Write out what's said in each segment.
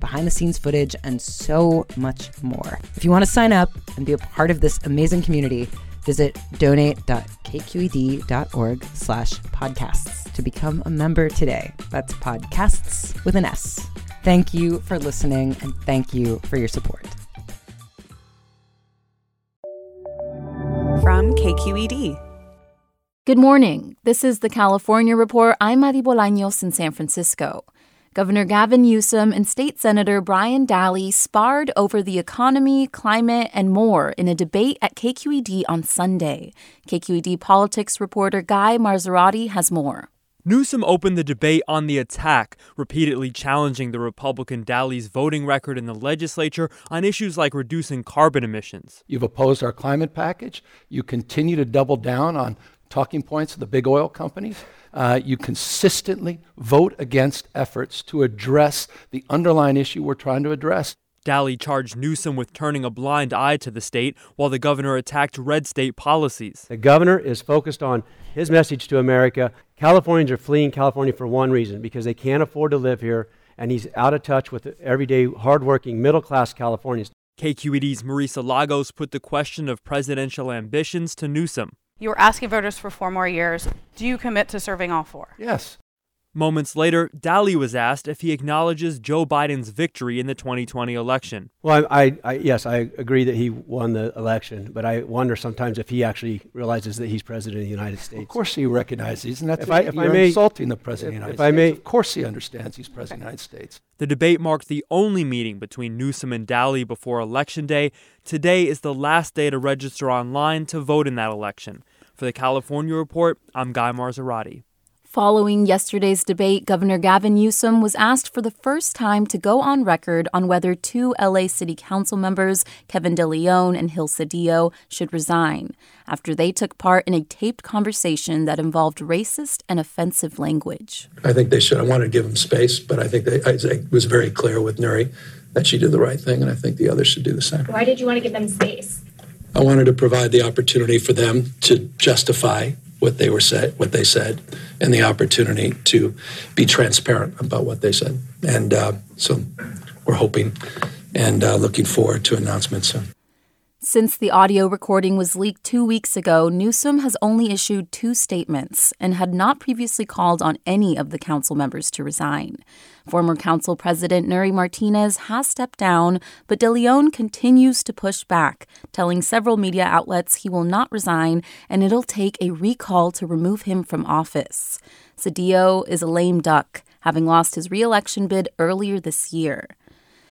behind the scenes footage, and so much more. If you want to sign up and be a part of this amazing community, visit donate.kqed.org slash podcasts to become a member today. That's podcasts with an S. Thank you for listening and thank you for your support. From KQED. Good morning. This is the California Report. I'm Madi Bolaños in San Francisco. Governor Gavin Newsom and State Senator Brian Dahle sparred over the economy, climate, and more in a debate at KQED on Sunday. KQED politics reporter Guy Marzorati has more. Newsom opened the debate on the attack, repeatedly challenging the Republican Dahle's voting record in the legislature on issues like reducing carbon emissions. You've opposed our climate package. You continue to double down on talking points of the big oil companies. Uh, you consistently vote against efforts to address the underlying issue we're trying to address. Dahle charged Newsom with turning a blind eye to the state while the governor attacked red state policies. The governor is focused on his message to America. Californians are fleeing California for one reason because they can't afford to live here, and he's out of touch with everyday, hardworking, middle class Californians. KQED's Marisa Lagos put the question of presidential ambitions to Newsom. You were asking voters for four more years. Do you commit to serving all four? Yes. Moments later, Dahle was asked if he acknowledges Joe Biden's victory in the 2020 election. Well, I, I, I, yes, I agree that he won the election, but I wonder sometimes if he actually realizes that he's president of the United States. Of course, he recognizes, and that's if I, if you're I may, insulting the president if, of the United if States. I may, of course, he understands he's president of the United States. The debate marked the only meeting between Newsom and Dahle before Election Day. Today is the last day to register online to vote in that election. For the California Report, I'm Guy Marzorati. Following yesterday's debate, Governor Gavin Newsom was asked for the first time to go on record on whether two LA City Council members, Kevin DeLeon and Gil Cedillo, should resign after they took part in a taped conversation that involved racist and offensive language. I think they should. I wanted to give them space, but I think they, I was very clear with Nury that she did the right thing, and I think the others should do the same. Why did you want to give them space? I wanted to provide the opportunity for them to justify what they were said, what they said, and the opportunity to be transparent about what they said. And uh, so we're hoping and uh, looking forward to announcements soon. Since the audio recording was leaked two weeks ago, Newsom has only issued two statements and had not previously called on any of the council members to resign. Former council president Nury Martinez has stepped down, but DeLeon continues to push back, telling several media outlets he will not resign and it'll take a recall to remove him from office. Cedillo is a lame duck, having lost his reelection bid earlier this year.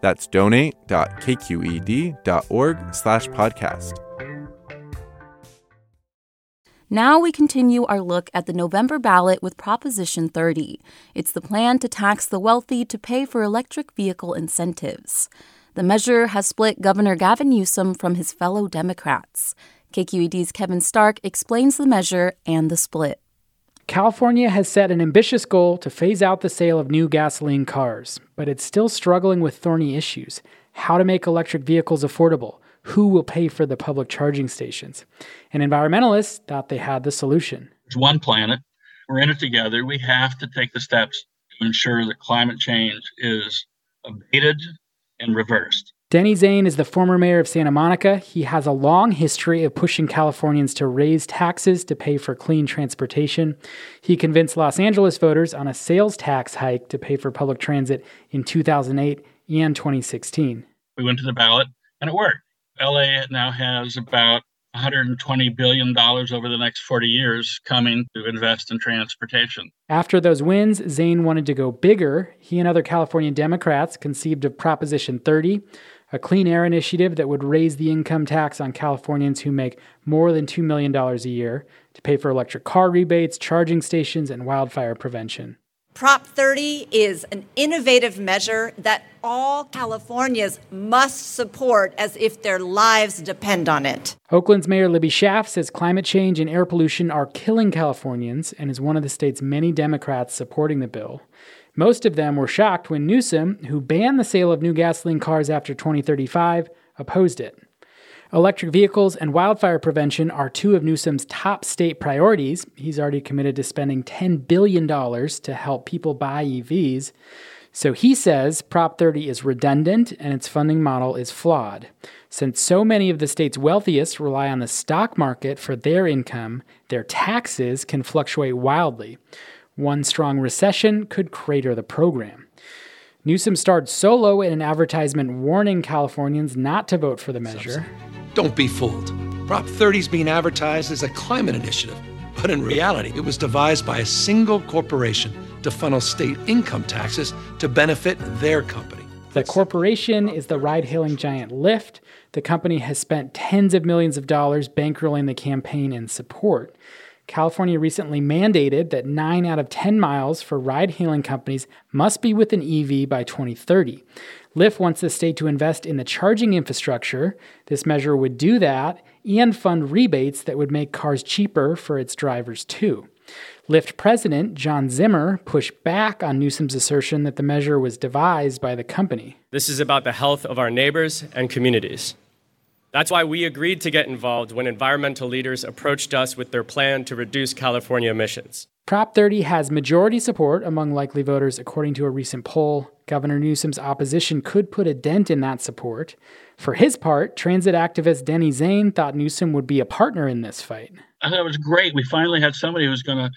That's donate.kqed.org slash podcast. Now we continue our look at the November ballot with Proposition 30. It's the plan to tax the wealthy to pay for electric vehicle incentives. The measure has split Governor Gavin Newsom from his fellow Democrats. KQED's Kevin Stark explains the measure and the split. California has set an ambitious goal to phase out the sale of new gasoline cars, but it's still struggling with thorny issues how to make electric vehicles affordable, who will pay for the public charging stations. And environmentalists thought they had the solution. It's one planet. We're in it together. We have to take the steps to ensure that climate change is abated and reversed. Denny Zane is the former mayor of Santa Monica. He has a long history of pushing Californians to raise taxes to pay for clean transportation. He convinced Los Angeles voters on a sales tax hike to pay for public transit in 2008 and 2016. We went to the ballot and it worked. LA now has about $120 billion over the next 40 years coming to invest in transportation. After those wins, Zane wanted to go bigger. He and other California Democrats conceived of Proposition 30, a clean air initiative that would raise the income tax on Californians who make more than $2 million a year to pay for electric car rebates, charging stations, and wildfire prevention. Prop 30 is an innovative measure that all Californians must support as if their lives depend on it. Oakland's Mayor Libby Schaaf says climate change and air pollution are killing Californians and is one of the state's many Democrats supporting the bill. Most of them were shocked when Newsom, who banned the sale of new gasoline cars after 2035, opposed it. Electric vehicles and wildfire prevention are two of Newsom's top state priorities. He's already committed to spending $10 billion to help people buy EVs. So he says Prop 30 is redundant and its funding model is flawed. Since so many of the state's wealthiest rely on the stock market for their income, their taxes can fluctuate wildly. One strong recession could crater the program. Newsom starred solo in an advertisement warning Californians not to vote for the measure. Don't be fooled. Prop 30 is being advertised as a climate initiative, but in reality, it was devised by a single corporation to funnel state income taxes to benefit their company. The corporation is the ride hailing giant Lyft. The company has spent tens of millions of dollars bankrolling the campaign in support. California recently mandated that 9 out of 10 miles for ride hailing companies must be with an EV by 2030. Lyft wants the state to invest in the charging infrastructure. This measure would do that and fund rebates that would make cars cheaper for its drivers, too. Lyft president John Zimmer pushed back on Newsom's assertion that the measure was devised by the company. This is about the health of our neighbors and communities. That's why we agreed to get involved when environmental leaders approached us with their plan to reduce California emissions. Prop 30 has majority support among likely voters, according to a recent poll. Governor Newsom's opposition could put a dent in that support. For his part, transit activist Denny Zane thought Newsom would be a partner in this fight. I thought it was great. We finally had somebody who was going to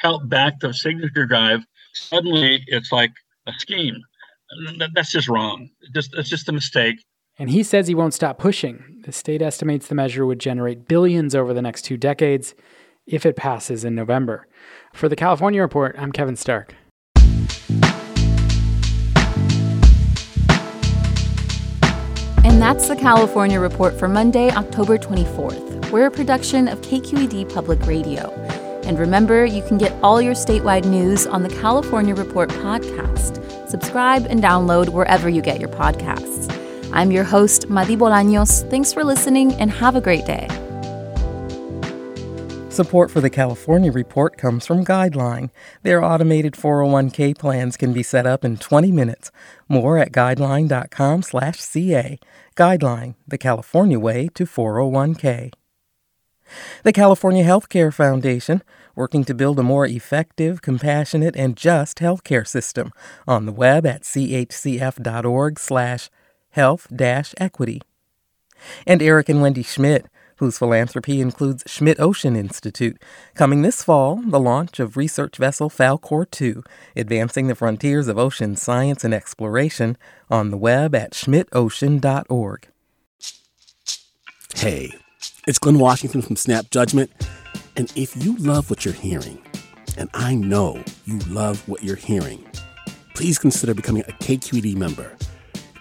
help back the signature drive. Suddenly, it's like a scheme. That's just wrong. It's just, it's just a mistake. And he says he won't stop pushing. The state estimates the measure would generate billions over the next two decades if it passes in November. For the California Report, I'm Kevin Stark. And that's the California Report for Monday, October 24th. We're a production of KQED Public Radio. And remember, you can get all your statewide news on the California Report podcast. Subscribe and download wherever you get your podcasts. I'm your host, Madi Bolaños. Thanks for listening and have a great day. Support for the California Report comes from Guideline. Their automated 401k plans can be set up in 20 minutes. More at guideline.com/ca. Guideline, the California way to 401k. The California Healthcare Foundation, working to build a more effective, compassionate, and just healthcare system. On the web at chcf.org slash health equity. And Eric and Wendy Schmidt, whose philanthropy includes Schmidt Ocean Institute. Coming this fall, the launch of research vessel Falkor 2, advancing the frontiers of ocean science and exploration on the web at schmidtocean.org. Hey, it's Glynn Washington from Snap Judgment. And if you love what you're hearing, and I know you love what you're hearing, please consider becoming a KQED member.